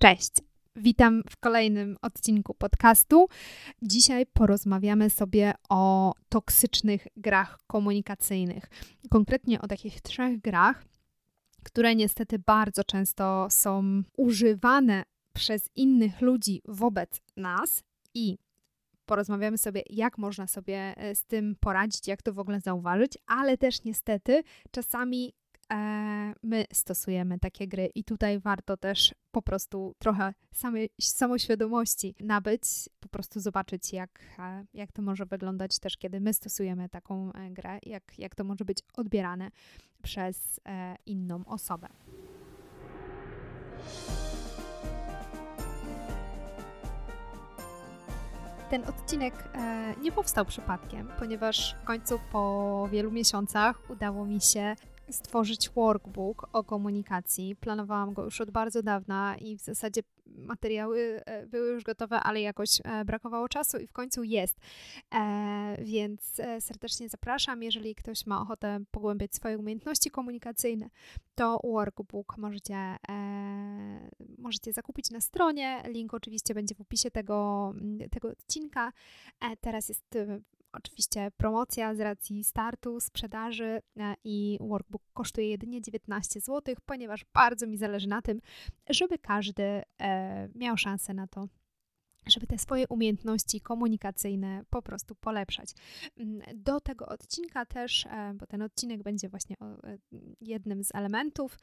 Cześć! Witam w kolejnym odcinku podcastu. Dzisiaj porozmawiamy sobie o toksycznych grach komunikacyjnych. Konkretnie o takich trzech grach, które niestety bardzo często są używane przez innych ludzi wobec nas i porozmawiamy sobie, jak można sobie e, z tym poradzić, jak to w ogóle zauważyć, ale też niestety czasami my stosujemy takie gry i tutaj warto też po prostu trochę samej, samoświadomości nabyć, po prostu zobaczyć, jak, e, jak to może wyglądać też, kiedy my stosujemy taką e, grę, jak, jak to może być odbierane przez e, inną osobę. Ten odcinek e, nie powstał przypadkiem, ponieważ w końcu po wielu miesiącach udało mi się stworzyć workbook o komunikacji. Planowałam go już od bardzo dawna i w zasadzie materiały e, były już gotowe, ale jakoś e, brakowało czasu i w końcu jest. E, więc serdecznie zapraszam, jeżeli ktoś ma ochotę pogłębiać swoje umiejętności komunikacyjne, to workbook możecie, możecie zakupić na stronie. Link oczywiście będzie w opisie tego, tego odcinka. Teraz jest oczywiście promocja z racji startu, sprzedaży e, i workbook kosztuje jedynie 19 zł, ponieważ bardzo mi zależy na tym, żeby każdy e, miał szansę na to, żeby te swoje umiejętności komunikacyjne po prostu polepszać. Mm, do tego odcinka też, e, bo ten odcinek będzie właśnie e, jednym z elementów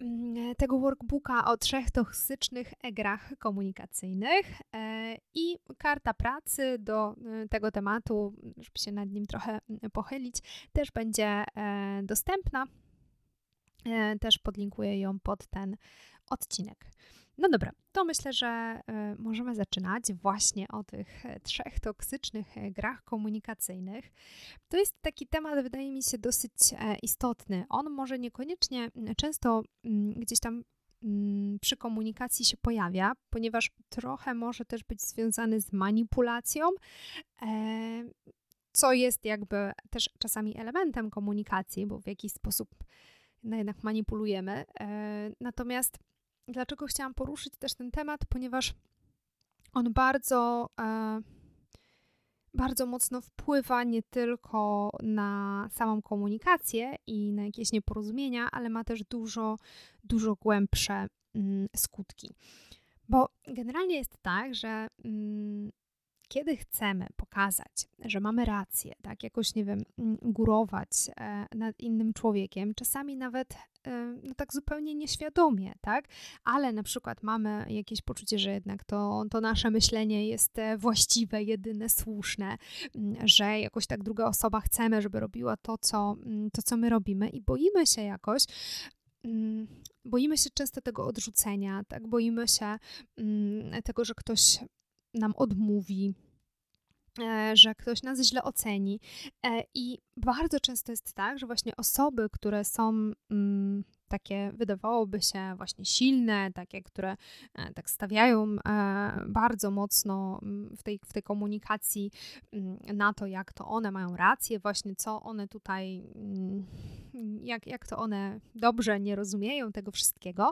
mm, tego workbooka o trzech toksycznych grach komunikacyjnych e, i karta pracy do tego tematu, żeby się nad nim trochę mm, pochylić, też będzie dostępna. Też podlinkuję ją pod ten odcinek. No dobra, to myślę, że y, możemy zaczynać właśnie o tych e, trzech toksycznych e, grach komunikacyjnych. To jest taki temat, wydaje mi się, dosyć e, istotny. On może niekoniecznie często gdzieś tam przy komunikacji się pojawia, ponieważ trochę może też być związany z manipulacją, co jest jakby też czasami elementem komunikacji, bo w jakiś sposób no jednak manipulujemy. Natomiast Dlaczego chciałam poruszyć też ten temat? Ponieważ on bardzo, e, bardzo mocno wpływa nie tylko na samą komunikację i na jakieś nieporozumienia, ale ma też dużo, dużo głębsze mm, skutki. Bo generalnie jest tak, że mm, kiedy chcemy pokazać, że mamy rację, tak, jakoś, nie wiem, mm, górować e, nad innym człowiekiem, czasami nawet e, no tak zupełnie nieświadomie, tak, ale na przykład mamy jakieś poczucie, że jednak to, to nasze myślenie jest e, właściwe, jedyne, słuszne, mm, że jakoś tak druga osoba chcemy, żeby robiła to, co, mm, to, co my robimy i boimy się jakoś, boimy się często tego odrzucenia, tak? Boimy się tego, że ktoś nam odmówi, e, że ktoś nas źle oceni. E, I bardzo często jest tak, że właśnie osoby, które są mm, takie, wydawałoby się, właśnie silne, takie, które e, tak stawiają bardzo mocno mm, w tej, w tej komunikacji mm, na to, jak to one mają rację, właśnie co one tutaj, jak, jak to one dobrze nie rozumieją tego wszystkiego,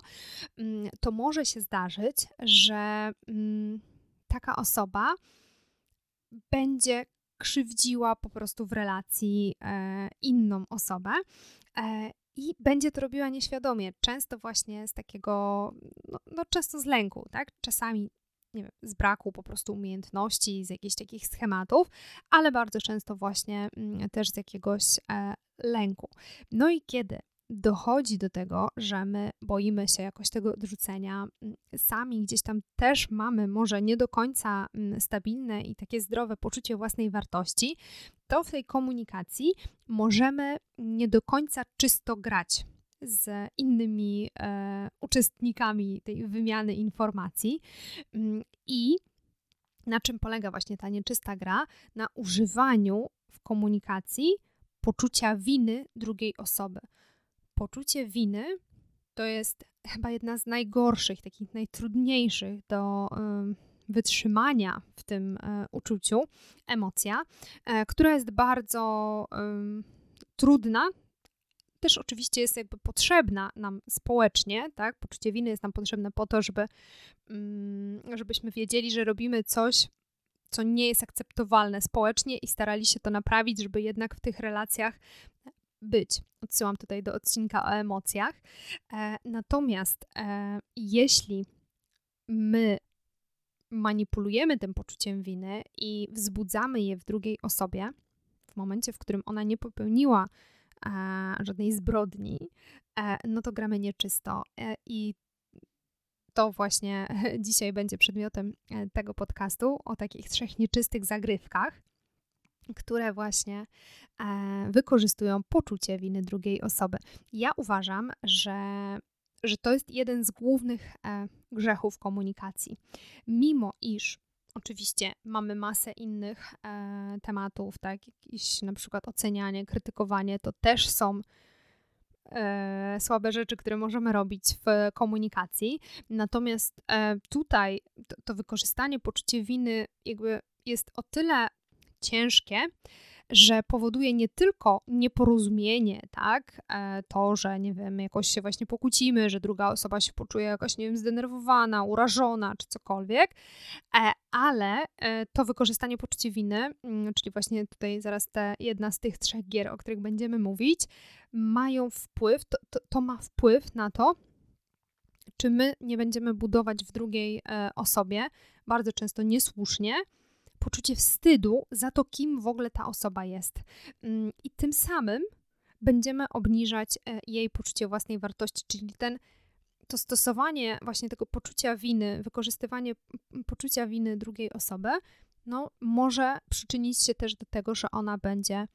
to może się zdarzyć, że taka osoba będzie krzywdziła po prostu w relacji e, inną osobę. E, i będzie to robiła nieświadomie, często właśnie z takiego, no, no, często z lęku, tak? Czasami, nie wiem, z braku po prostu umiejętności, z jakichś takich schematów, ale bardzo często właśnie mm, też z jakiegoś e, lęku. No i kiedy dochodzi do tego, że my boimy się jakoś tego odrzucenia. Mm, sami gdzieś tam też mamy może nie do końca mm, stabilne i takie zdrowe poczucie własnej wartości, to w tej komunikacji możemy nie do końca czysto grać z innymi e, uczestnikami tej wymiany informacji. Mm, I na czym polega właśnie ta nieczysta gra? Na używaniu w komunikacji poczucia winy drugiej osoby poczucie winy to jest chyba jedna z najgorszych, takich najtrudniejszych do wytrzymania w tym e, uczuciu, emocja, e, która jest bardzo trudna, też oczywiście jest jakby potrzebna nam społecznie, tak? Poczucie winy jest nam potrzebne po to, żeby, mm, żebyśmy wiedzieli, że robimy coś, co nie jest akceptowalne społecznie i starali się to naprawić, żeby jednak w tych relacjach być. Odsyłam tutaj do odcinka o emocjach. E, natomiast e, jeśli my manipulujemy tym poczuciem winy i wzbudzamy je w drugiej osobie, w momencie, w którym ona nie popełniła e, żadnej zbrodni, e, no to gramy nieczysto. E, I to właśnie dzisiaj będzie przedmiotem e, tego podcastu o takich trzech nieczystych zagrywkach, które właśnie e, wykorzystują poczucie winy drugiej osoby. Ja uważam, że że to jest jeden z głównych e, grzechów komunikacji. Mimo iż oczywiście mamy masę innych e, tematów, tak, jakieś na przykład ocenianie, krytykowanie, to też są e, słabe rzeczy, które możemy robić w komunikacji. Natomiast e, tutaj to, to wykorzystanie poczucia winy jakby jest o tyle ciężkie, że powoduje nie tylko nieporozumienie, tak, e, to, że nie wiem, jakoś się właśnie pokłócimy, że druga osoba się poczuje jakoś, nie wiem, zdenerwowana, urażona czy cokolwiek, e, ale e, to wykorzystanie poczucia winy, mm, czyli właśnie tutaj zaraz te jedna z tych trzech gier, o których będziemy mówić, mają wpływ, to, to, to ma wpływ na to, czy my nie będziemy budować w drugiej osobie, bardzo często niesłusznie, poczucie wstydu za to, kim w ogóle ta osoba jest. Mm, I tym samym będziemy obniżać e, jej poczucie własnej wartości, czyli ten to stosowanie właśnie tego poczucia winy, wykorzystywanie poczucia winy drugiej osoby, no, może przyczynić się też do tego, że ona będzie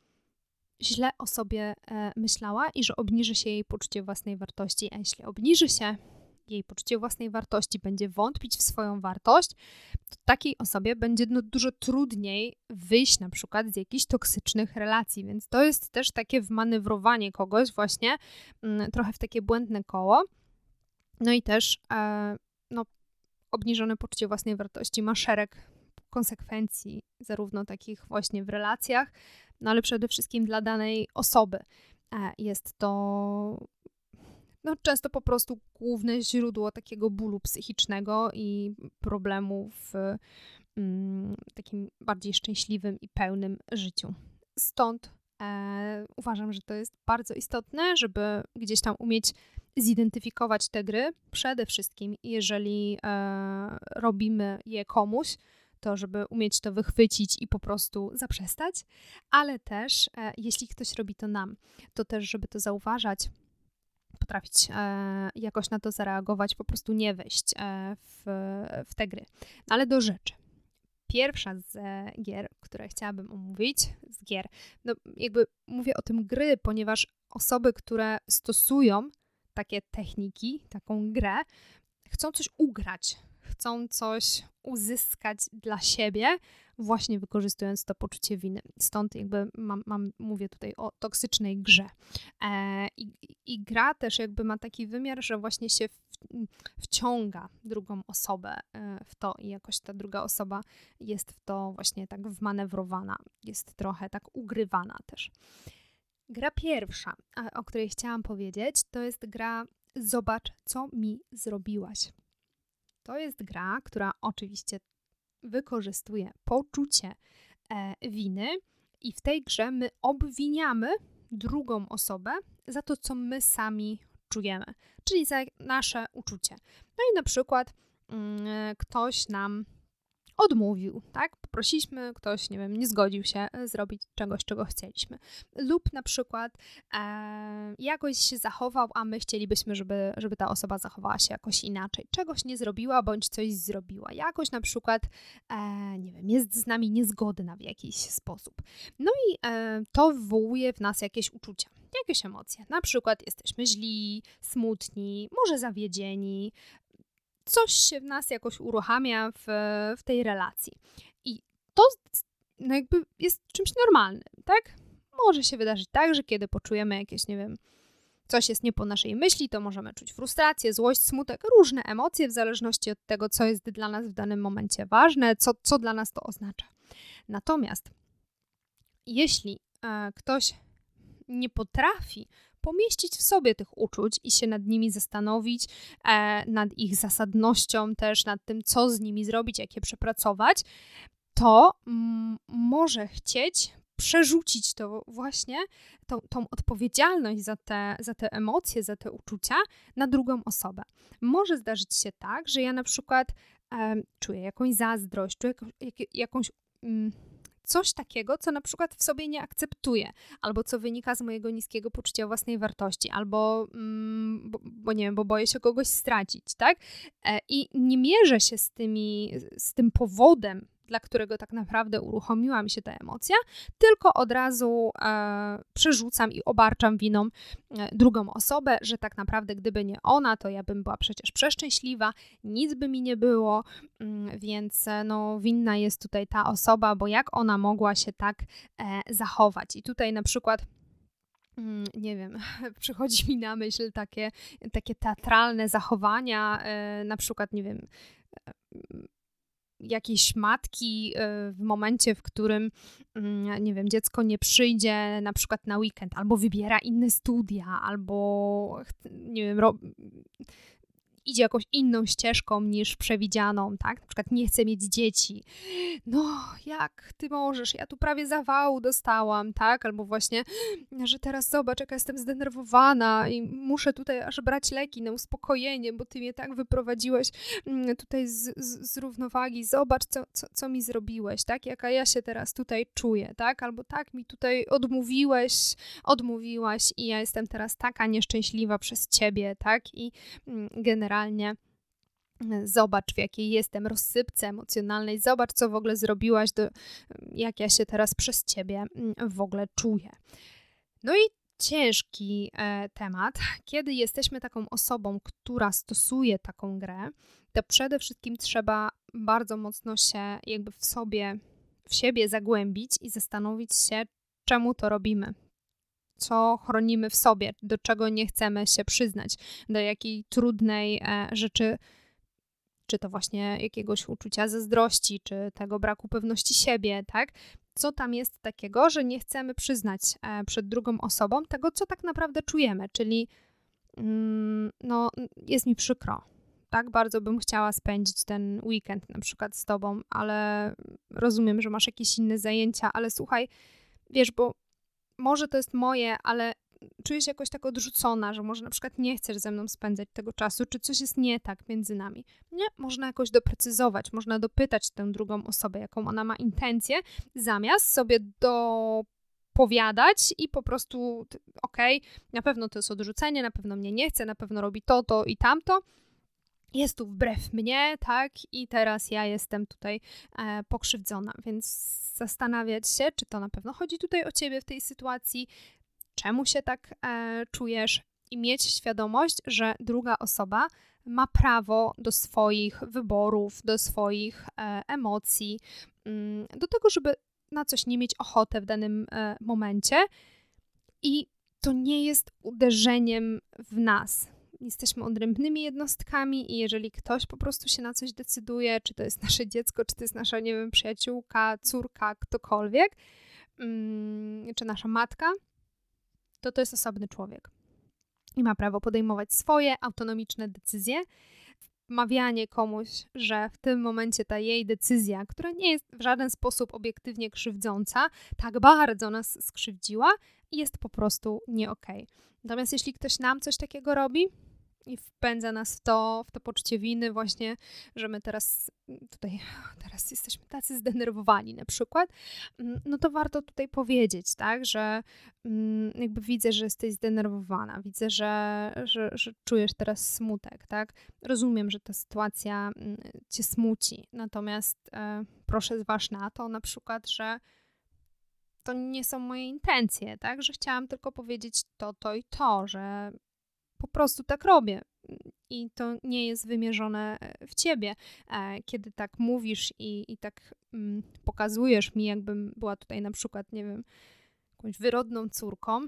źle o sobie e, myślała i że obniży się jej poczucie własnej wartości. A jeśli obniży się jej poczucie własnej wartości, będzie wątpić w swoją wartość, to takiej osobie będzie no dużo trudniej wyjść na przykład z jakichś toksycznych relacji. Więc to jest też takie wmanewrowanie kogoś właśnie mm, trochę w takie błędne koło. No i też e, no, obniżone poczucie własnej wartości ma szereg konsekwencji, zarówno takich właśnie w relacjach, no ale przede wszystkim dla danej osoby. E, jest to no, często po prostu główne źródło takiego bólu psychicznego i problemu w mm, takim bardziej szczęśliwym i pełnym życiu. Stąd e, uważam, że to jest bardzo istotne, żeby gdzieś tam umieć zidentyfikować te gry. Przede wszystkim, jeżeli e, robimy je komuś, to żeby umieć to wychwycić i po prostu zaprzestać, ale też e, jeśli ktoś robi to nam, to też, żeby to zauważać potrafić e, jakoś na to zareagować, po prostu nie wejść e, w, w te gry. No, ale do rzeczy. Pierwsza z gier, które chciałabym omówić, z gier, no jakby mówię o tym gry, ponieważ osoby, które stosują takie techniki, taką grę, chcą coś ugrać, chcą coś uzyskać dla siebie, właśnie wykorzystując to poczucie winy. Stąd jakby mam, mam mówię tutaj o toksycznej grze. E, i, I gra też jakby ma taki wymiar, że właśnie się w, wciąga drugą osobę e, w to i jakoś ta druga osoba jest w to właśnie tak wmanewrowana, jest trochę tak ugrywana też. Gra pierwsza, o której chciałam powiedzieć, to jest gra Zobacz, co mi zrobiłaś. To jest gra, która oczywiście wykorzystuje poczucie e, winy i w tej grze my obwiniamy drugą osobę za to, co my sami czujemy, czyli za nasze uczucie. No i na przykład mm, ktoś nam odmówił, tak? Poprosiliśmy, ktoś, nie wiem, nie zgodził się e, zrobić czegoś, czego chcieliśmy. Lub na przykład e, jakoś się zachował, a my chcielibyśmy, żeby, żeby ta osoba zachowała się jakoś inaczej. Czegoś nie zrobiła, bądź coś zrobiła. Jakoś na przykład, e, nie wiem, jest z nami niezgodna w jakiś sposób. No i e, to wywołuje w nas jakieś uczucia jakieś emocje. Na przykład jesteśmy źli, smutni, może zawiedzieni, coś się w nas jakoś uruchamia w, w tej relacji. I to no jakby jest czymś normalnym, tak? Może się wydarzyć tak, że kiedy poczujemy jakieś, nie wiem, coś jest nie po naszej myśli, to możemy czuć frustrację, złość, smutek, różne emocje w zależności od tego, co jest dla nas w danym momencie ważne, co, co dla nas to oznacza. Natomiast jeśli e, ktoś nie potrafi pomieścić w sobie tych uczuć i się nad nimi zastanowić, e, nad ich zasadnością też, nad tym, co z nimi zrobić, jak je przepracować, to mm, może chcieć przerzucić to właśnie, tą, tą odpowiedzialność za te, za te emocje, za te uczucia na drugą osobę. Może zdarzyć się tak, że ja na przykład e, czuję jakąś zazdrość, czuję jakąś, jak, jakąś mm, coś takiego, co na przykład w sobie nie akceptuję, albo co wynika z mojego niskiego poczucia własnej wartości, albo mm, bo, bo, nie wiem, bo boję się kogoś stracić, tak? E, I nie mierzę się z tymi, z tym powodem dla którego tak naprawdę uruchomiła mi się ta emocja, tylko od razu e, przerzucam i obarczam winą e, drugą osobę, że tak naprawdę gdyby nie ona, to ja bym była przecież przeszczęśliwa, nic by mi nie było, mm, więc e, no winna jest tutaj ta osoba, bo jak ona mogła się tak e, zachować. I tutaj na przykład mm, nie wiem, przychodzi mi na myśl takie, takie teatralne zachowania, e, na przykład, nie wiem, jakiejś matki y, w momencie, w którym, mm, nie wiem, dziecko nie przyjdzie na przykład na weekend, albo wybiera inne studia, albo, nie wiem, idzie jakąś inną ścieżką niż przewidzianą, tak? Na przykład nie chce mieć dzieci. No, jak ty możesz? Ja tu prawie zawału dostałam, tak? Albo właśnie, że teraz zobacz, jaka jestem zdenerwowana i muszę tutaj aż brać leki na uspokojenie, bo ty mnie tak wyprowadziłeś mm, tutaj z, z, z równowagi. Zobacz, co, co, co mi zrobiłeś, tak? Jaka ja się teraz tutaj czuję, tak? Albo tak mi tutaj odmówiłeś, odmówiłaś i ja jestem teraz taka nieszczęśliwa przez ciebie, tak? I mm, generalnie generalnie e, zobacz, w jakiej jestem rozsypce emocjonalnej, zobacz, co w ogóle zrobiłaś, do, jak ja się teraz przez ciebie mm, w ogóle czuję. No i ciężki e, temat, kiedy jesteśmy taką osobą, która stosuje taką grę, to przede wszystkim trzeba bardzo mocno się jakby w sobie, w siebie zagłębić i zastanowić się, czemu to robimy, co chronimy w sobie, do czego nie chcemy się przyznać, do jakiej trudnej e, rzeczy, czy to właśnie jakiegoś uczucia zazdrości, czy tego braku pewności siebie, tak? Co tam jest takiego, że nie chcemy przyznać e, przed drugą osobą tego, co tak naprawdę czujemy, czyli mm, no, jest mi przykro, tak bardzo bym chciała spędzić ten weekend na przykład z tobą, ale rozumiem, że masz jakieś inne zajęcia, ale słuchaj, wiesz, bo może to jest moje, ale czuję się jakoś tak odrzucona, że może na przykład nie chcesz ze mną spędzać tego czasu, czy coś jest nie tak między nami. Nie, można jakoś doprecyzować, można dopytać tę drugą osobę, jaką ona ma intencję, zamiast sobie do powiadać i po prostu, okej, okay, na pewno to jest odrzucenie, na pewno mnie nie chce, na pewno robi to, to i tamto, jest tu wbrew mnie, tak, i teraz ja jestem tutaj e, pokrzywdzona, więc zastanawiać się, czy to na pewno chodzi tutaj o ciebie w tej sytuacji, czemu się tak e, czujesz i mieć świadomość, że druga osoba ma prawo do swoich wyborów, do swoich e, emocji, mm, do tego, żeby na coś nie mieć ochotę w danym e, momencie. I to nie jest uderzeniem w nas jesteśmy odrębnymi jednostkami i jeżeli ktoś po prostu się na coś decyduje, czy to jest nasze dziecko, czy to jest nasza, nie wiem, przyjaciółka, córka, ktokolwiek, mm, czy nasza matka, to to jest osobny człowiek. I ma prawo podejmować swoje autonomiczne decyzje. Wmawianie komuś, że w tym momencie ta jej decyzja, która nie jest w żaden sposób obiektywnie krzywdząca, tak bardzo nas skrzywdziła, jest po prostu nie okej. Okay. Natomiast jeśli ktoś nam coś takiego robi, i wpędza nas w to, w to poczucie winy właśnie, że my teraz tutaj, teraz jesteśmy tacy zdenerwowani na przykład, mm, no to warto tutaj powiedzieć, tak, że mm, jakby widzę, że jesteś zdenerwowana, widzę, że, że, że czujesz teraz smutek, tak, rozumiem, że ta sytuacja mm, cię smuci, natomiast e, proszę zważ na to na przykład, że to nie są moje intencje, tak? Że chciałam tylko powiedzieć to, to i to, że po prostu tak robię. I to nie jest wymierzone e, w ciebie. E, kiedy tak mówisz i, i tak mm, pokazujesz mi, jakbym była tutaj na przykład, nie wiem, jakąś wyrodną córką,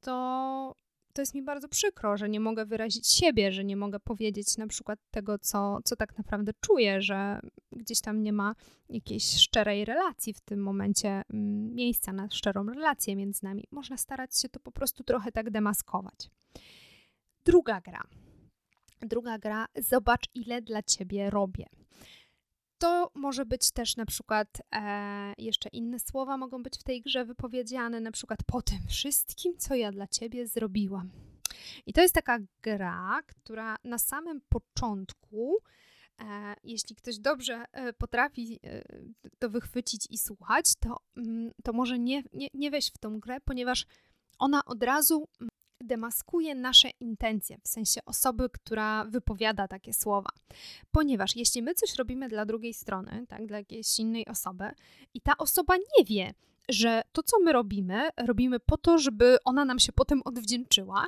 to to jest mi bardzo przykro, że nie mogę wyrazić siebie, że nie mogę powiedzieć na przykład tego, co, co tak naprawdę czuję, że gdzieś tam nie ma jakiejś szczerej relacji w tym momencie, mm, miejsca na szczerą relację między nami. Można starać się to po prostu trochę tak demaskować. Druga gra. Druga gra, zobacz, ile dla ciebie robię. To może być też na przykład e, jeszcze inne słowa mogą być w tej grze wypowiedziane, na przykład po tym wszystkim, co ja dla ciebie zrobiłam. I to jest taka gra, która na samym początku, e, jeśli ktoś dobrze e, potrafi e, to wychwycić i słuchać, to, mm, to może nie, nie, nie w tą grę, ponieważ ona od razu demaskuje nasze intencje, w sensie osoby, która wypowiada takie słowa. Ponieważ jeśli my coś robimy dla drugiej strony, tak, dla jakiejś innej osoby, i ta osoba nie wie, że to, co my robimy, robimy po to, żeby ona nam się potem odwdzięczyła,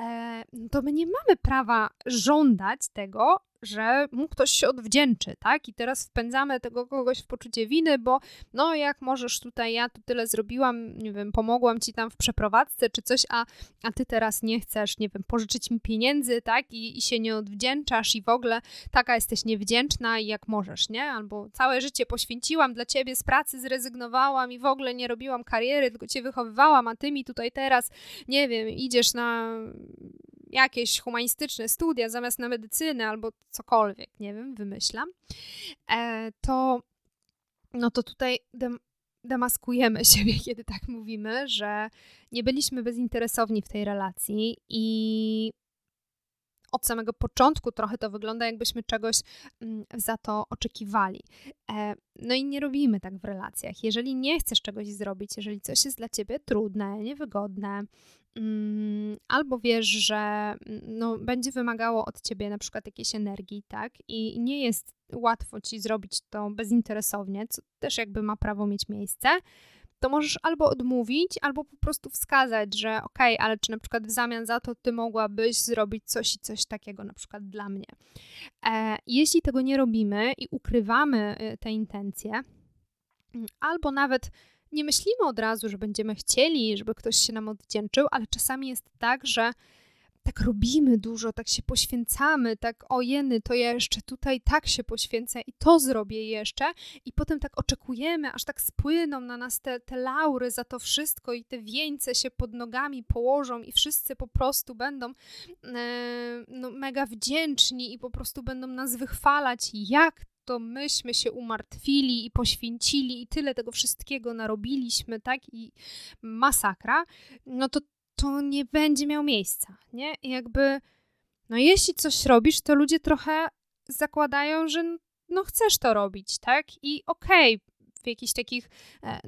e, to my nie mamy prawa żądać tego, że mu ktoś się odwdzięczy, tak? I teraz wpędzamy tego kogoś w poczucie winy, bo no jak możesz tutaj, ja tu tyle zrobiłam, nie wiem, pomogłam ci tam w przeprowadzce czy coś, a, a ty teraz nie chcesz, nie wiem, pożyczyć mi pieniędzy, tak? I, I się nie odwdzięczasz i w ogóle taka jesteś niewdzięczna i jak możesz, nie? Albo całe życie poświęciłam dla ciebie, z pracy zrezygnowałam i w ogóle nie robiłam kariery, tylko cię wychowywałam, a ty mi tutaj teraz, nie wiem, idziesz na jakieś humanistyczne studia zamiast na medycynę albo cokolwiek, nie wiem, wymyślam, e, to no to tutaj dem demaskujemy siebie, kiedy tak mówimy, że nie byliśmy bezinteresowni w tej relacji i od samego początku trochę to wygląda, jakbyśmy czegoś mm, za to oczekiwali. E, no i nie robimy tak w relacjach. Jeżeli nie chcesz czegoś zrobić, jeżeli coś jest dla ciebie trudne, niewygodne, albo wiesz, że mm, no, będzie wymagało od ciebie na przykład jakiejś energii, tak, i nie jest łatwo ci zrobić to bezinteresownie, co też jakby ma prawo mieć miejsce, to możesz albo odmówić, albo po prostu wskazać, że okej, okay, ale czy na przykład w zamian za to ty mogłabyś zrobić coś i coś takiego na przykład dla mnie. E, jeśli tego nie robimy i ukrywamy y, te intencje, mm, albo nawet nie myślimy od razu, że będziemy chcieli, żeby ktoś się nam odwdzięczył, ale czasami jest tak, że tak robimy dużo, tak się poświęcamy, tak ojeny, to ja jeszcze tutaj tak się poświęcę i to zrobię jeszcze. I potem tak oczekujemy, aż tak spłyną na nas te, te laury za to wszystko i te wieńce się pod nogami położą i wszyscy po prostu będą e, no, mega wdzięczni i po prostu będą nas wychwalać, jak to myśmy się umartwili i poświęcili i tyle tego wszystkiego narobiliśmy, tak? I masakra, no to to nie będzie miał miejsca, nie? I jakby, no jeśli coś robisz, to ludzie trochę zakładają, że no chcesz to robić, tak? I okej, okay, w jakichś takich e,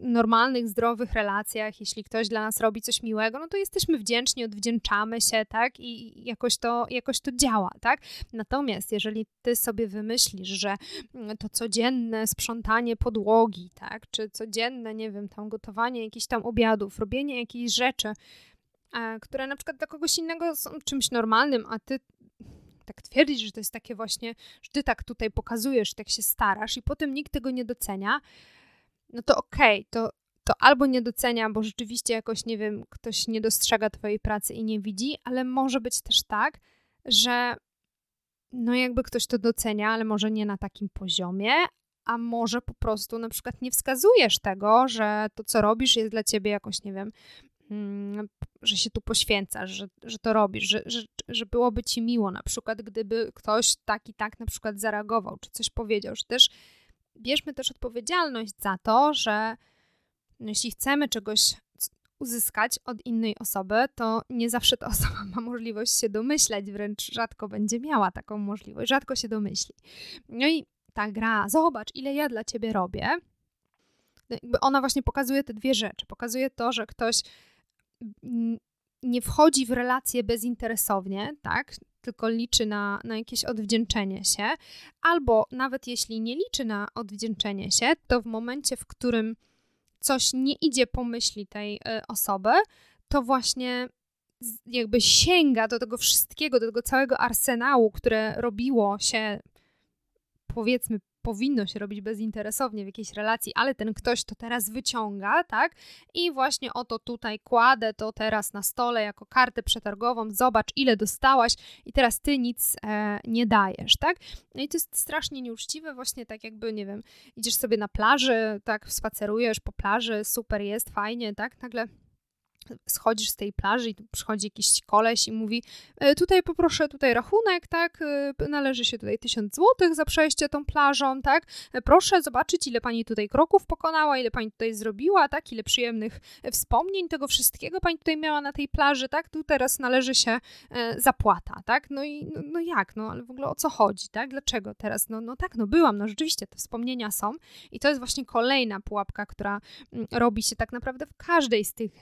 normalnych, zdrowych relacjach, jeśli ktoś dla nas robi coś miłego, no to jesteśmy wdzięczni, odwdzięczamy się, tak? I jakoś to, jakoś to działa, tak? Natomiast jeżeli ty sobie wymyślisz, że mm, to codzienne sprzątanie podłogi, tak? Czy codzienne, nie wiem, tam gotowanie jakichś tam obiadów, robienie jakichś rzeczy, e, które na przykład dla kogoś innego są czymś normalnym, a ty tak twierdzić, że to jest takie właśnie, że ty tak tutaj pokazujesz, tak się starasz i potem nikt tego nie docenia, no to okej, okay, to, to albo nie docenia, bo rzeczywiście jakoś, nie wiem, ktoś nie dostrzega twojej pracy i nie widzi, ale może być też tak, że no jakby ktoś to docenia, ale może nie na takim poziomie, a może po prostu na przykład nie wskazujesz tego, że to, co robisz, jest dla ciebie jakoś, nie wiem, że się tu poświęcasz, że, że to robisz, że, że, że byłoby ci miło, na przykład gdyby ktoś tak i tak na przykład zareagował, czy coś powiedział, że też bierzmy też odpowiedzialność za to, że no, jeśli chcemy czegoś uzyskać od innej osoby, to nie zawsze ta osoba ma możliwość się domyśleć, wręcz rzadko będzie miała taką możliwość, rzadko się domyśli. No i ta gra, zobacz, ile ja dla ciebie robię, ona właśnie pokazuje te dwie rzeczy. Pokazuje to, że ktoś nie wchodzi w relacje bezinteresownie, tak? Tylko liczy na, na jakieś odwdzięczenie się, albo nawet jeśli nie liczy na odwdzięczenie się, to w momencie, w którym coś nie idzie po myśli tej y, osoby, to właśnie jakby sięga do tego wszystkiego, do tego całego arsenału, które robiło się powiedzmy powinno się robić bezinteresownie w jakiejś relacji, ale ten ktoś to teraz wyciąga, tak? I właśnie oto tutaj kładę to teraz na stole jako kartę przetargową, zobacz ile dostałaś i teraz ty nic e, nie dajesz, tak? No i to jest strasznie nieuczciwe, właśnie tak jakby, nie wiem, idziesz sobie na plaży, tak, spacerujesz po plaży, super jest, fajnie, tak? Nagle schodzisz z tej plaży i przychodzi jakiś koleś i mówi e, tutaj poproszę tutaj rachunek, tak, e, należy się tutaj tysiąc złotych za przejście tą plażą, tak, e, proszę zobaczyć ile pani tutaj kroków pokonała, ile pani tutaj zrobiła, tak, ile przyjemnych wspomnień tego wszystkiego pani tutaj miała na tej plaży, tak, tu teraz należy się zapłata, tak, no i no, no jak, no ale w ogóle o co chodzi, tak, dlaczego teraz, no, no tak, no byłam, no rzeczywiście te wspomnienia są i to jest właśnie kolejna pułapka, która mm, robi się tak naprawdę w każdej z tych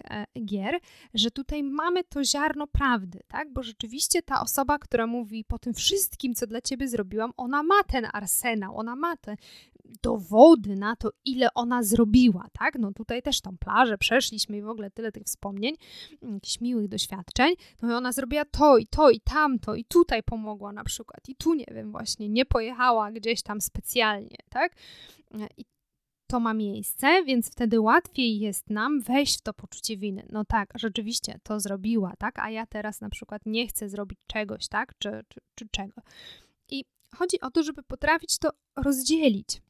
gier, gier, że tutaj mamy to ziarno prawdy, tak? Bo rzeczywiście ta osoba, która mówi po tym wszystkim, co dla ciebie zrobiłam, ona ma ten arsenał, ona ma te dowody na to, ile ona zrobiła, tak? No tutaj też tą plażę przeszliśmy i w ogóle tyle tych wspomnień, jakichś miłych doświadczeń. No i ona zrobiła to i to i tamto i tutaj pomogła na przykład i tu, nie wiem, właśnie nie pojechała gdzieś tam specjalnie, tak? I to ma miejsce, więc wtedy łatwiej jest nam wejść w to poczucie winy. No tak, rzeczywiście to zrobiła, tak, a ja teraz na przykład nie chcę zrobić czegoś, tak, czy, czy, czy czego. I chodzi o to, żeby potrafić to rozdzielić.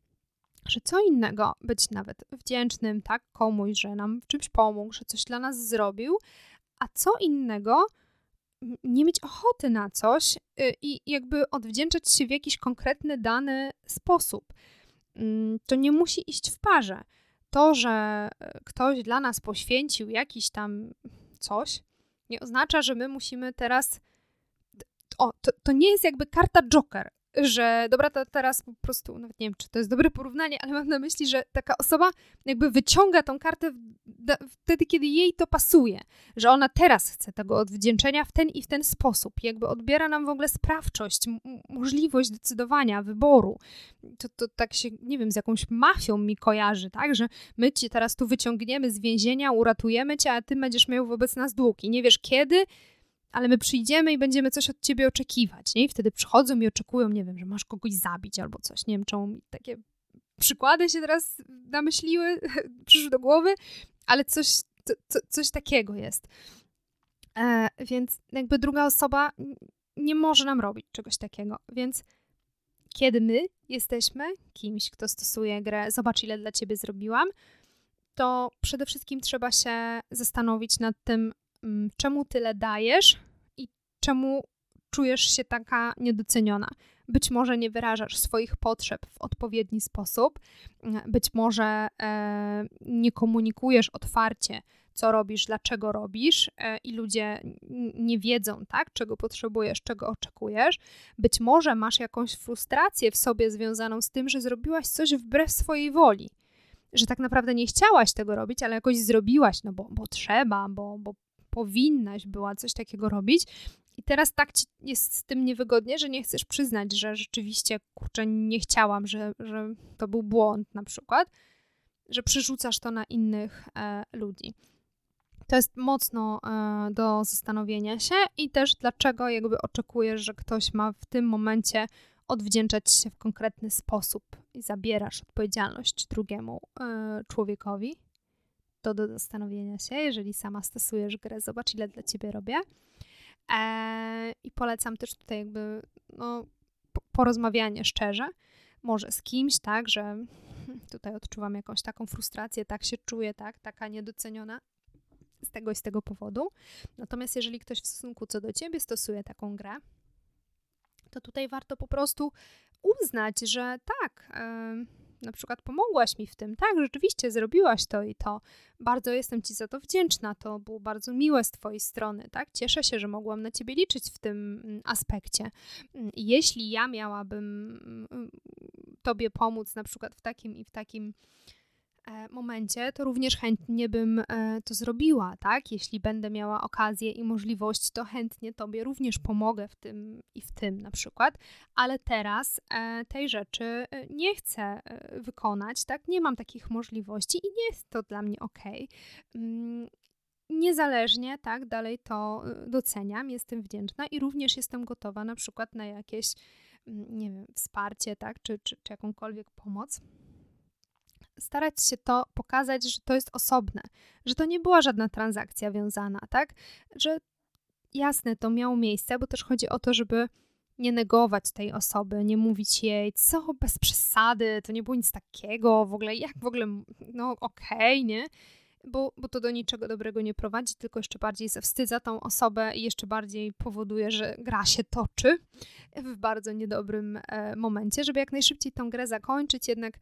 Że co innego być nawet wdzięcznym, tak, komuś, że nam w czymś pomógł, że coś dla nas zrobił, a co innego nie mieć ochoty na coś y, i jakby odwdzięczać się w jakiś konkretny, dany sposób. Mm, to nie musi iść w parze. To, że e, ktoś dla nas poświęcił jakiś tam coś, nie oznacza, że my musimy teraz. O, to, to nie jest jakby karta Joker, że dobra, to teraz po prostu, nawet nie wiem, czy to jest dobre porównanie, ale mam na myśli, że taka osoba jakby wyciąga tą kartę wtedy, kiedy jej to pasuje, że ona teraz chce tego odwdzięczenia w ten i w ten sposób, jakby odbiera nam w ogóle sprawczość, możliwość decydowania, wyboru. To, to tak się, nie wiem, z jakąś mafią mi kojarzy, tak, że my cię teraz tu wyciągniemy z więzienia, uratujemy cię, a ty będziesz miał wobec nas dług i nie wiesz kiedy, ale my przyjdziemy i będziemy coś od ciebie oczekiwać, nie? I wtedy przychodzą i oczekują, nie wiem, że masz kogoś zabić albo coś. Nie wiem, czemu mi takie przykłady się teraz namyśliły, przyszły do głowy, ale coś, to, to, coś takiego jest. E, więc jakby druga osoba nie może nam robić czegoś takiego, więc kiedy my jesteśmy kimś, kto stosuje grę, zobacz ile dla ciebie zrobiłam, to przede wszystkim trzeba się zastanowić nad tym, Mm, czemu tyle dajesz czemu czujesz się taka niedoceniona. Być może nie wyrażasz swoich potrzeb w odpowiedni sposób, być może e, nie komunikujesz otwarcie, co robisz, dlaczego robisz, e, i ludzie nie wiedzą, tak, czego potrzebujesz, czego oczekujesz. Być może masz jakąś frustrację w sobie związaną z tym, że zrobiłaś coś wbrew swojej woli że tak naprawdę nie chciałaś tego robić, ale jakoś zrobiłaś, no bo, bo trzeba, bo, bo powinnaś była coś takiego robić. I teraz tak ci jest z tym niewygodnie, że nie chcesz przyznać, że rzeczywiście, kurczę, nie chciałam, że, że to był błąd na przykład, że przerzucasz to na innych e, ludzi. To jest mocno e, do zastanowienia się i też dlaczego jakby oczekujesz, że ktoś ma w tym momencie odwdzięczać się w konkretny sposób i zabierasz odpowiedzialność drugiemu e, człowiekowi to do zastanowienia się, jeżeli sama stosujesz grę, zobacz ile dla ciebie robię. Eee, I polecam też tutaj jakby no, porozmawianie szczerze, może z kimś, tak, że tutaj odczuwam jakąś taką frustrację, tak się czuję, tak, taka niedoceniona z tego i z tego powodu. Natomiast jeżeli ktoś w stosunku co do ciebie stosuje taką grę, to tutaj warto po prostu uznać, że tak, yy, na przykład pomogłaś mi w tym, tak, rzeczywiście zrobiłaś to i to. Bardzo jestem ci za to wdzięczna, to było bardzo miłe z twojej strony, tak? Cieszę się, że mogłam na ciebie liczyć w tym mm, aspekcie. Mm, jeśli ja miałabym mm, tobie pomóc na przykład w takim i w takim momencie, to również chętnie bym e, to zrobiła, tak? Jeśli będę miała okazję i możliwość, to chętnie Tobie również pomogę w tym i w tym na przykład, ale teraz e, tej rzeczy nie chcę wykonać, tak? Nie mam takich możliwości i nie jest to dla mnie ok. Mm, niezależnie, tak, dalej to doceniam, jestem wdzięczna i również jestem gotowa na przykład na jakieś mm, nie wiem, wsparcie, tak, czy, czy, czy jakąkolwiek pomoc, starać się to pokazać, że to jest osobne, że to nie była żadna transakcja wiązana, tak? Że jasne, to miało miejsce, bo też chodzi o to, żeby nie negować tej osoby, nie mówić jej, co bez przesady, to nie było nic takiego, w ogóle jak w ogóle, no okej, okay, nie? Bo, bo to do niczego dobrego nie prowadzi, tylko jeszcze bardziej zawstydza tą osobę i jeszcze bardziej powoduje, że gra się toczy w bardzo niedobrym e, momencie. Żeby jak najszybciej tą grę zakończyć, jednak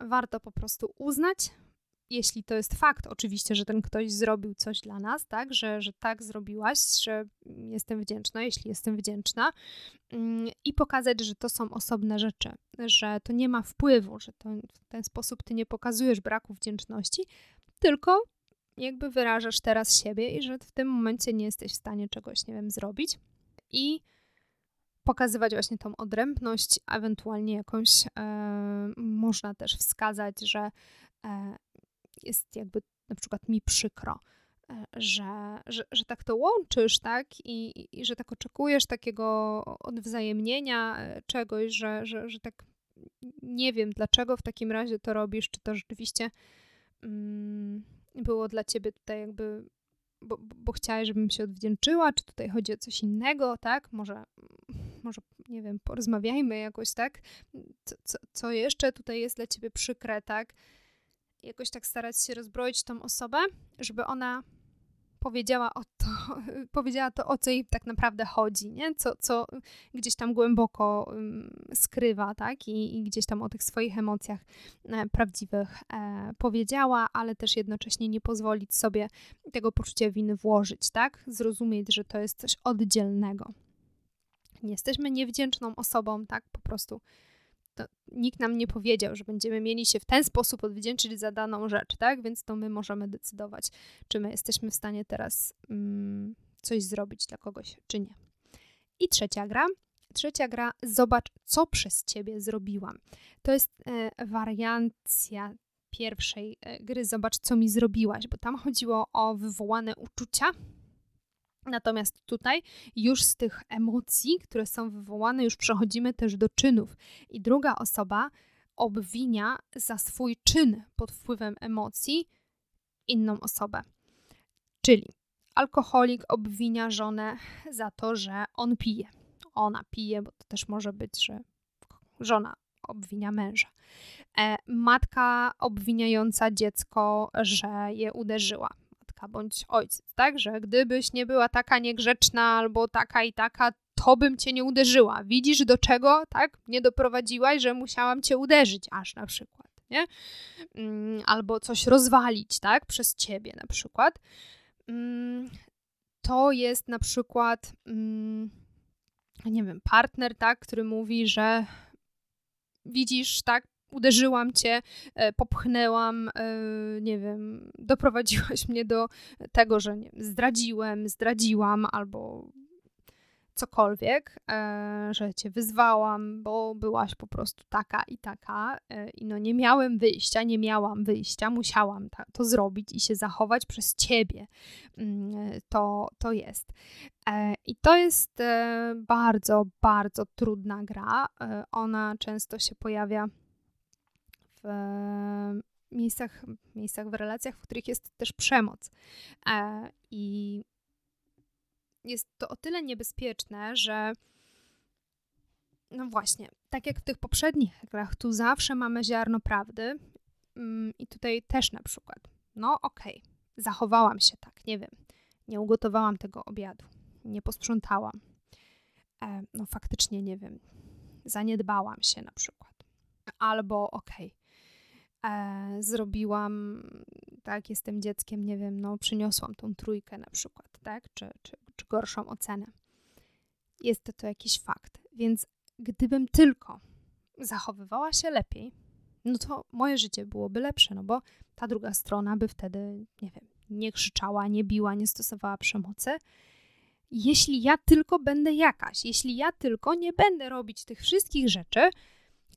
warto po prostu uznać, jeśli to jest fakt, oczywiście, że ten ktoś zrobił coś dla nas, tak, że, że tak zrobiłaś, że jestem wdzięczna, jeśli jestem wdzięczna, mm, i pokazać, że to są osobne rzeczy, że to nie ma wpływu, że to, w ten sposób ty nie pokazujesz braku wdzięczności, tylko jakby wyrażasz teraz siebie i że w tym momencie nie jesteś w stanie czegoś, nie wiem, zrobić. I pokazywać właśnie tą odrębność, ewentualnie jakąś e, można też wskazać, że e, jest jakby na przykład mi przykro, e, że, że, że tak to łączysz, tak? I, I, że tak oczekujesz takiego odwzajemnienia e, czegoś, że, że, że tak nie wiem, dlaczego w takim razie to robisz, czy to rzeczywiście było dla ciebie tutaj jakby, bo, bo chciałeś, żebym się odwdzięczyła, czy tutaj chodzi o coś innego, tak? Może, może nie wiem, porozmawiajmy jakoś, tak? Co, co, co jeszcze tutaj jest dla ciebie przykre, tak? jakoś tak starać się rozbroić tą osobę, żeby ona powiedziała o to, powiedziała to, o co jej tak naprawdę chodzi, nie? Co, co gdzieś tam głęboko um, skrywa, tak? I, I, gdzieś tam o tych swoich emocjach e, prawdziwych e, powiedziała, ale też jednocześnie nie pozwolić sobie tego poczucia winy włożyć, tak? Zrozumieć, że to jest coś oddzielnego. Nie jesteśmy niewdzięczną osobą, tak? Po prostu nikt nam nie powiedział, że będziemy mieli się w ten sposób odwdzięczyć za daną rzecz, tak? Więc to my możemy decydować, czy my jesteśmy w stanie teraz mm, coś zrobić dla kogoś, czy nie. I trzecia gra. Trzecia gra, zobacz, co przez ciebie zrobiłam. To jest e, wariancja pierwszej e, gry, zobacz, co mi zrobiłaś, bo tam chodziło o wywołane uczucia, Natomiast tutaj już z tych emocji, które są wywołane, już przechodzimy też do czynów. I druga osoba obwinia za swój czyn pod wpływem emocji inną osobę. Czyli alkoholik obwinia żonę za to, że on pije. Ona pije, bo to też może być, że żona obwinia męża. E, matka obwiniająca dziecko, że je uderzyła matka bądź ojciec, tak? Że gdybyś nie była taka niegrzeczna albo taka i taka, to bym cię nie uderzyła. Widzisz do czego, tak? Nie doprowadziłaś, że musiałam cię uderzyć aż na przykład, nie? Mm, albo coś rozwalić, tak? Przez ciebie na przykład. Mm, to jest na przykład, mm, nie wiem, partner, tak? Który mówi, że widzisz, tak? Uderzyłam cię, e, popchnęłam, e, nie wiem, doprowadziłaś mnie do tego, że nie, zdradziłem, zdradziłam albo cokolwiek, e, że cię wyzwałam, bo byłaś po prostu taka i taka i no nie miałem wyjścia, nie miałam wyjścia, musiałam to zrobić i się zachować przez ciebie. Mm, to, to jest. I to jest bardzo, bardzo trudna gra. Ona często się pojawia w miejscach, miejscach w relacjach, w których jest też przemoc. E, I jest to o tyle niebezpieczne, że no właśnie, tak jak w tych poprzednich grach, tu zawsze mamy ziarno prawdy mm, i tutaj też na przykład, no okej, okay, zachowałam się tak, nie wiem, nie ugotowałam tego obiadu, nie posprzątałam, e, no faktycznie nie wiem, zaniedbałam się na przykład, albo okej, okay, e, zrobiłam, tak, jestem dzieckiem, nie wiem, no przyniosłam tą trójkę na przykład, tak, czy, czy, czy gorszą ocenę. Jest to, to jakiś fakt. Więc gdybym tylko zachowywała się lepiej, no to moje życie byłoby lepsze, no bo ta druga strona by wtedy, nie wiem, nie krzyczała, nie biła, nie stosowała przemocy. Jeśli ja tylko będę jakaś, jeśli ja tylko nie będę robić tych wszystkich rzeczy,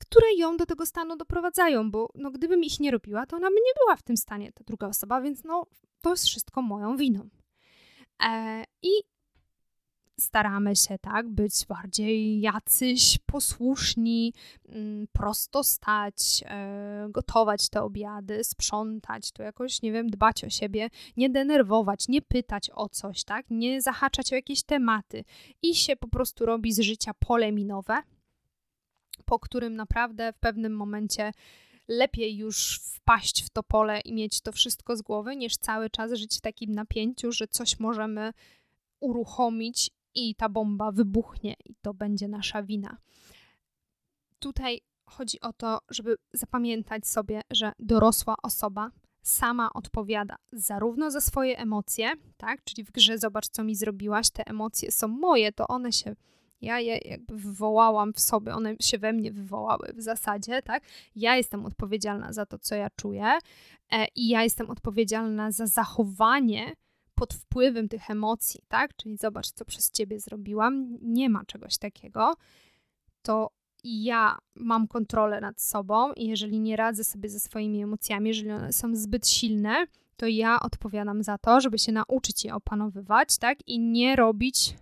które ją do tego stanu doprowadzają, bo no, gdybym ich nie robiła, to ona by nie była w tym stanie, ta druga osoba, więc no, to jest wszystko moją winą. E, I staramy się tak być bardziej jacyś posłuszni, mm, prosto stać, e, gotować te obiady, sprzątać, to jakoś, nie wiem, dbać o siebie, nie denerwować, nie pytać o coś, tak, nie zahaczać o jakieś tematy i się po prostu robi z życia pole minowe, po którym naprawdę w pewnym momencie lepiej już wpaść w to pole i mieć to wszystko z głowy, niż cały czas żyć w takim napięciu, że coś możemy uruchomić i ta bomba wybuchnie i to będzie nasza wina. Tutaj chodzi o to, żeby zapamiętać sobie, że dorosła osoba sama odpowiada zarówno za swoje emocje, tak? Czyli w grze zobacz, co mi zrobiłaś, te emocje są moje, to one się ja je jakby wywołałam w sobie, one się we mnie wywołały w zasadzie, tak? Ja jestem odpowiedzialna za to, co ja czuję e, i ja jestem odpowiedzialna za zachowanie pod wpływem tych emocji, tak? Czyli zobacz, co przez ciebie zrobiłam, nie ma czegoś takiego, to ja mam kontrolę nad sobą i jeżeli nie radzę sobie ze swoimi emocjami, jeżeli one są zbyt silne, to ja odpowiadam za to, żeby się nauczyć je opanowywać, tak? I nie robić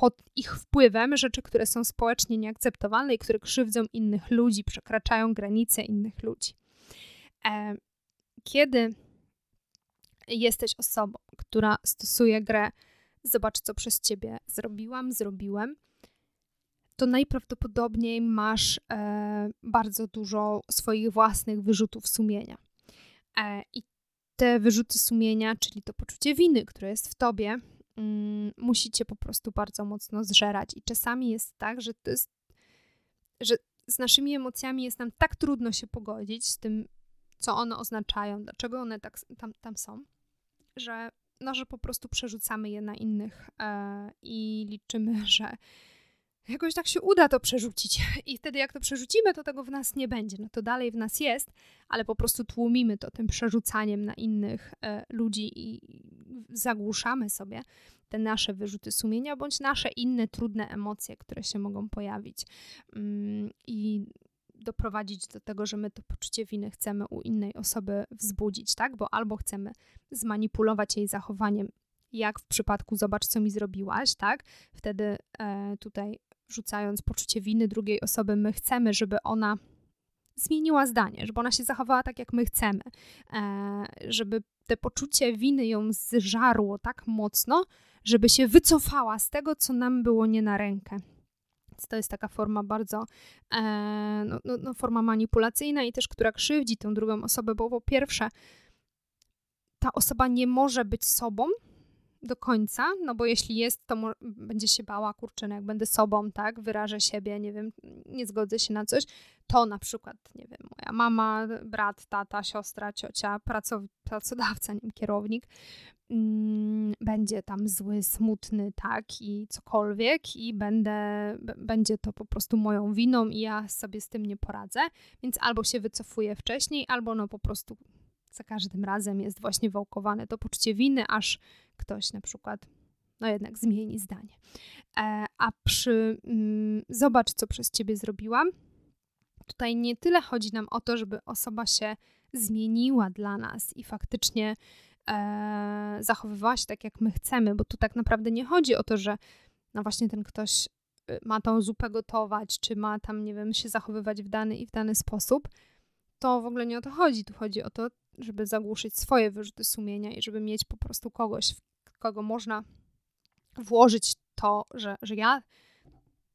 pod ich wpływem rzeczy, które są społecznie nieakceptowalne i które krzywdzą innych ludzi, przekraczają granice innych ludzi. E, kiedy jesteś osobą, która stosuje grę, zobacz, co przez ciebie zrobiłam, zrobiłem, to najprawdopodobniej masz e, bardzo dużo swoich własnych wyrzutów sumienia. E, I te wyrzuty sumienia, czyli to poczucie winy, które jest w tobie, mm, musicie po prostu bardzo mocno zżerać. I czasami jest tak, że jest, że z naszymi emocjami jest nam tak trudno się pogodzić z tym, co one oznaczają, dlaczego one tak tam, tam są, że, no, że po prostu przerzucamy je na innych e, i liczymy, że jakoś tak się uda to przerzucić. I wtedy, jak to przerzucimy, to tego w nas nie będzie. No to dalej w nas jest, ale po prostu tłumimy to tym przerzucaniem na innych e, ludzi i zagłuszamy sobie te nasze wyrzuty sumienia bądź nasze inne trudne emocje, które się mogą pojawić. Mm, I doprowadzić do tego, że my to poczucie winy chcemy u innej osoby wzbudzić, tak? Bo albo chcemy zmanipulować jej zachowaniem, jak w przypadku zobacz, co mi zrobiłaś, tak? Wtedy e, tutaj rzucając poczucie winy drugiej osoby, my chcemy, żeby ona zmieniła zdanie, żeby ona się zachowała tak, jak my chcemy, e, żeby te poczucie winy ją zżarło tak mocno, żeby się wycofała z tego, co nam było nie na rękę. Więc to jest taka forma bardzo, e, no, no, no, forma manipulacyjna i też, która krzywdzi tę drugą osobę, bo po pierwsze, ta osoba nie może być sobą, do końca, no bo jeśli jest, to będzie się bała, kurczę, no jak będę sobą, tak, wyrażę siebie, nie wiem, nie zgodzę się na coś, to na przykład, nie wiem, moja mama, brat, tata, siostra, ciocia, pracow pracodawca, nie wiem, kierownik, mm, będzie tam zły, smutny, tak, i cokolwiek i będę, będzie to po prostu moją winą i ja sobie z tym nie poradzę, więc albo się wycofuję wcześniej, albo no po prostu za każdym razem jest właśnie wałkowane to poczucie winy, aż ktoś na przykład no jednak zmieni zdanie. E, a przy mm, zobacz, co przez ciebie zrobiłam, tutaj nie tyle chodzi nam o to, żeby osoba się zmieniła dla nas i faktycznie e, zachowywała się tak, jak my chcemy, bo tu tak naprawdę nie chodzi o to, że no właśnie ten ktoś y, ma tą zupę gotować, czy ma tam, nie wiem, się zachowywać w dany i w dany sposób, to w ogóle nie o to chodzi. Tu chodzi o to, żeby zagłuszyć swoje wyrzuty sumienia i żeby mieć po prostu kogoś, w kogo można włożyć to, że, że ja,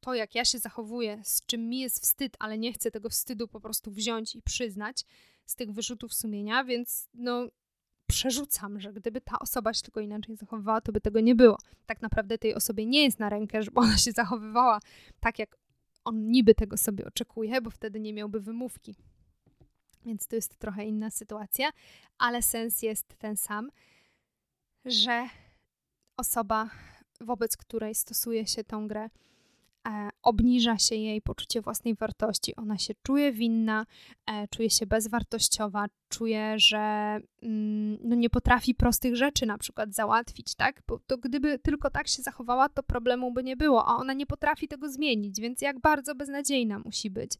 to jak ja się zachowuję, z czym mi jest wstyd, ale nie chcę tego wstydu po prostu wziąć i przyznać z tych wyrzutów sumienia, więc no przerzucam, że gdyby ta osoba się tylko inaczej zachowywała, to by tego nie było. Tak naprawdę tej osobie nie jest na rękę, żeby ona się zachowywała tak, jak on niby tego sobie oczekuje, bo wtedy nie miałby wymówki. Więc to jest trochę inna sytuacja, ale sens jest ten sam, że osoba, wobec której stosuje się tą grę, obniża się jej poczucie własnej wartości. Ona się czuje winna, e, czuje się bezwartościowa, czuje, że mm, no nie potrafi prostych rzeczy na przykład załatwić, tak? Bo to gdyby tylko tak się zachowała, to problemu by nie było, a ona nie potrafi tego zmienić, więc jak bardzo beznadziejna musi być.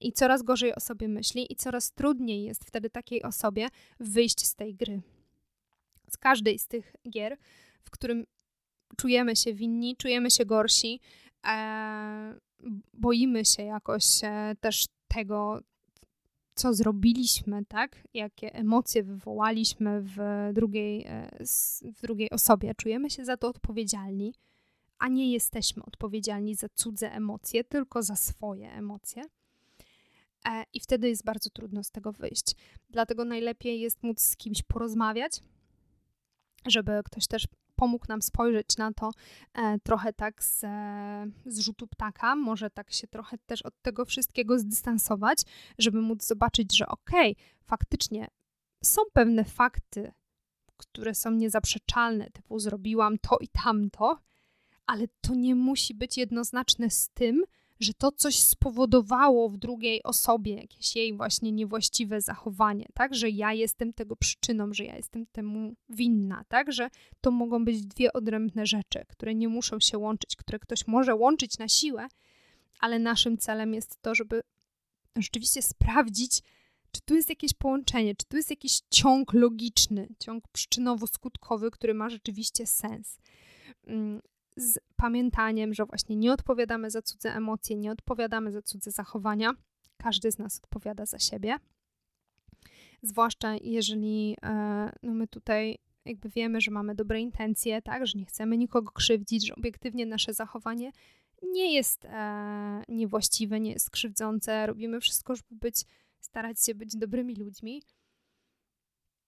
I coraz gorzej o sobie myśli i coraz trudniej jest wtedy takiej osobie wyjść z tej gry. Z każdej z tych gier, w którym czujemy się winni, czujemy się gorsi, e, boimy się jakoś e, też tego, co zrobiliśmy, tak? Jakie emocje wywołaliśmy w drugiej, e, w drugiej osobie. Czujemy się za to odpowiedzialni, a nie jesteśmy odpowiedzialni za cudze emocje, tylko za swoje emocje. E, I wtedy jest bardzo trudno z tego wyjść. Dlatego najlepiej jest móc z kimś porozmawiać, żeby ktoś też pomógł nam spojrzeć na to e, trochę tak z, z rzutu ptaka, może tak się trochę też od tego wszystkiego zdystansować, żeby móc zobaczyć, że okej, okay, faktycznie są pewne fakty, które są niezaprzeczalne, typu zrobiłam to i tamto, ale to nie musi być jednoznaczne z tym, że to coś spowodowało w drugiej osobie jakieś jej właśnie niewłaściwe zachowanie, tak? Że ja jestem tego przyczyną, że ja jestem temu winna, tak? Że to mogą być dwie odrębne rzeczy, które nie muszą się łączyć, które ktoś może łączyć na siłę, ale naszym celem jest to, żeby rzeczywiście sprawdzić, czy tu jest jakieś połączenie, czy tu jest jakiś ciąg logiczny, ciąg przyczynowo-skutkowy, który ma rzeczywiście sens. Z pamiętaniem, że właśnie nie odpowiadamy za cudze emocje, nie odpowiadamy za cudze zachowania. Każdy z nas odpowiada za siebie. Zwłaszcza jeżeli e, no my tutaj jakby wiemy, że mamy dobre intencje, tak, że nie chcemy nikogo krzywdzić, że obiektywnie nasze zachowanie nie jest e, niewłaściwe, nie jest krzywdzące, robimy wszystko, żeby być, starać się być dobrymi ludźmi,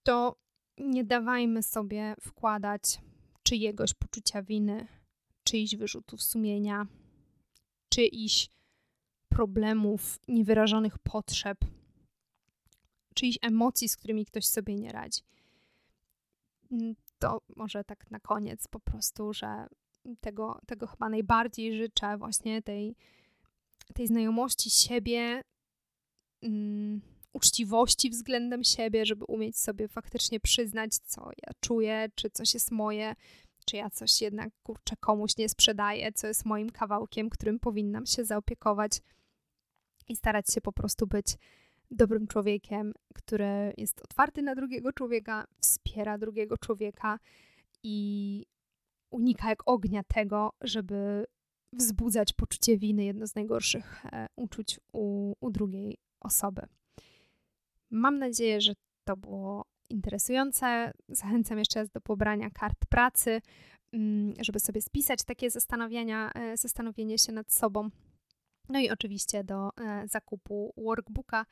to nie dawajmy sobie wkładać czyjegoś poczucia winy czyichś wyrzutów sumienia, czyichś problemów, niewyrażonych potrzeb, czyichś emocji, z którymi ktoś sobie nie radzi. Mm, to może tak na koniec po prostu, że tego, tego chyba najbardziej życzę właśnie tej, tej znajomości siebie, um, uczciwości względem siebie, żeby umieć sobie faktycznie przyznać, co ja czuję, czy coś jest moje, czy ja coś jednak kurczę komuś nie sprzedaję, co jest moim kawałkiem, którym powinnam się zaopiekować i starać się po prostu być dobrym człowiekiem, który jest otwarty na drugiego człowieka, wspiera drugiego człowieka i unika jak ognia tego, żeby wzbudzać poczucie winy, jedno z najgorszych e, uczuć u, u drugiej osoby. Mam nadzieję, że to było interesujące. Zachęcam jeszcze raz do pobrania kart pracy, mm, żeby sobie spisać takie zastanowienia, e, zastanowienie się nad sobą. No i oczywiście do e, zakupu workbooka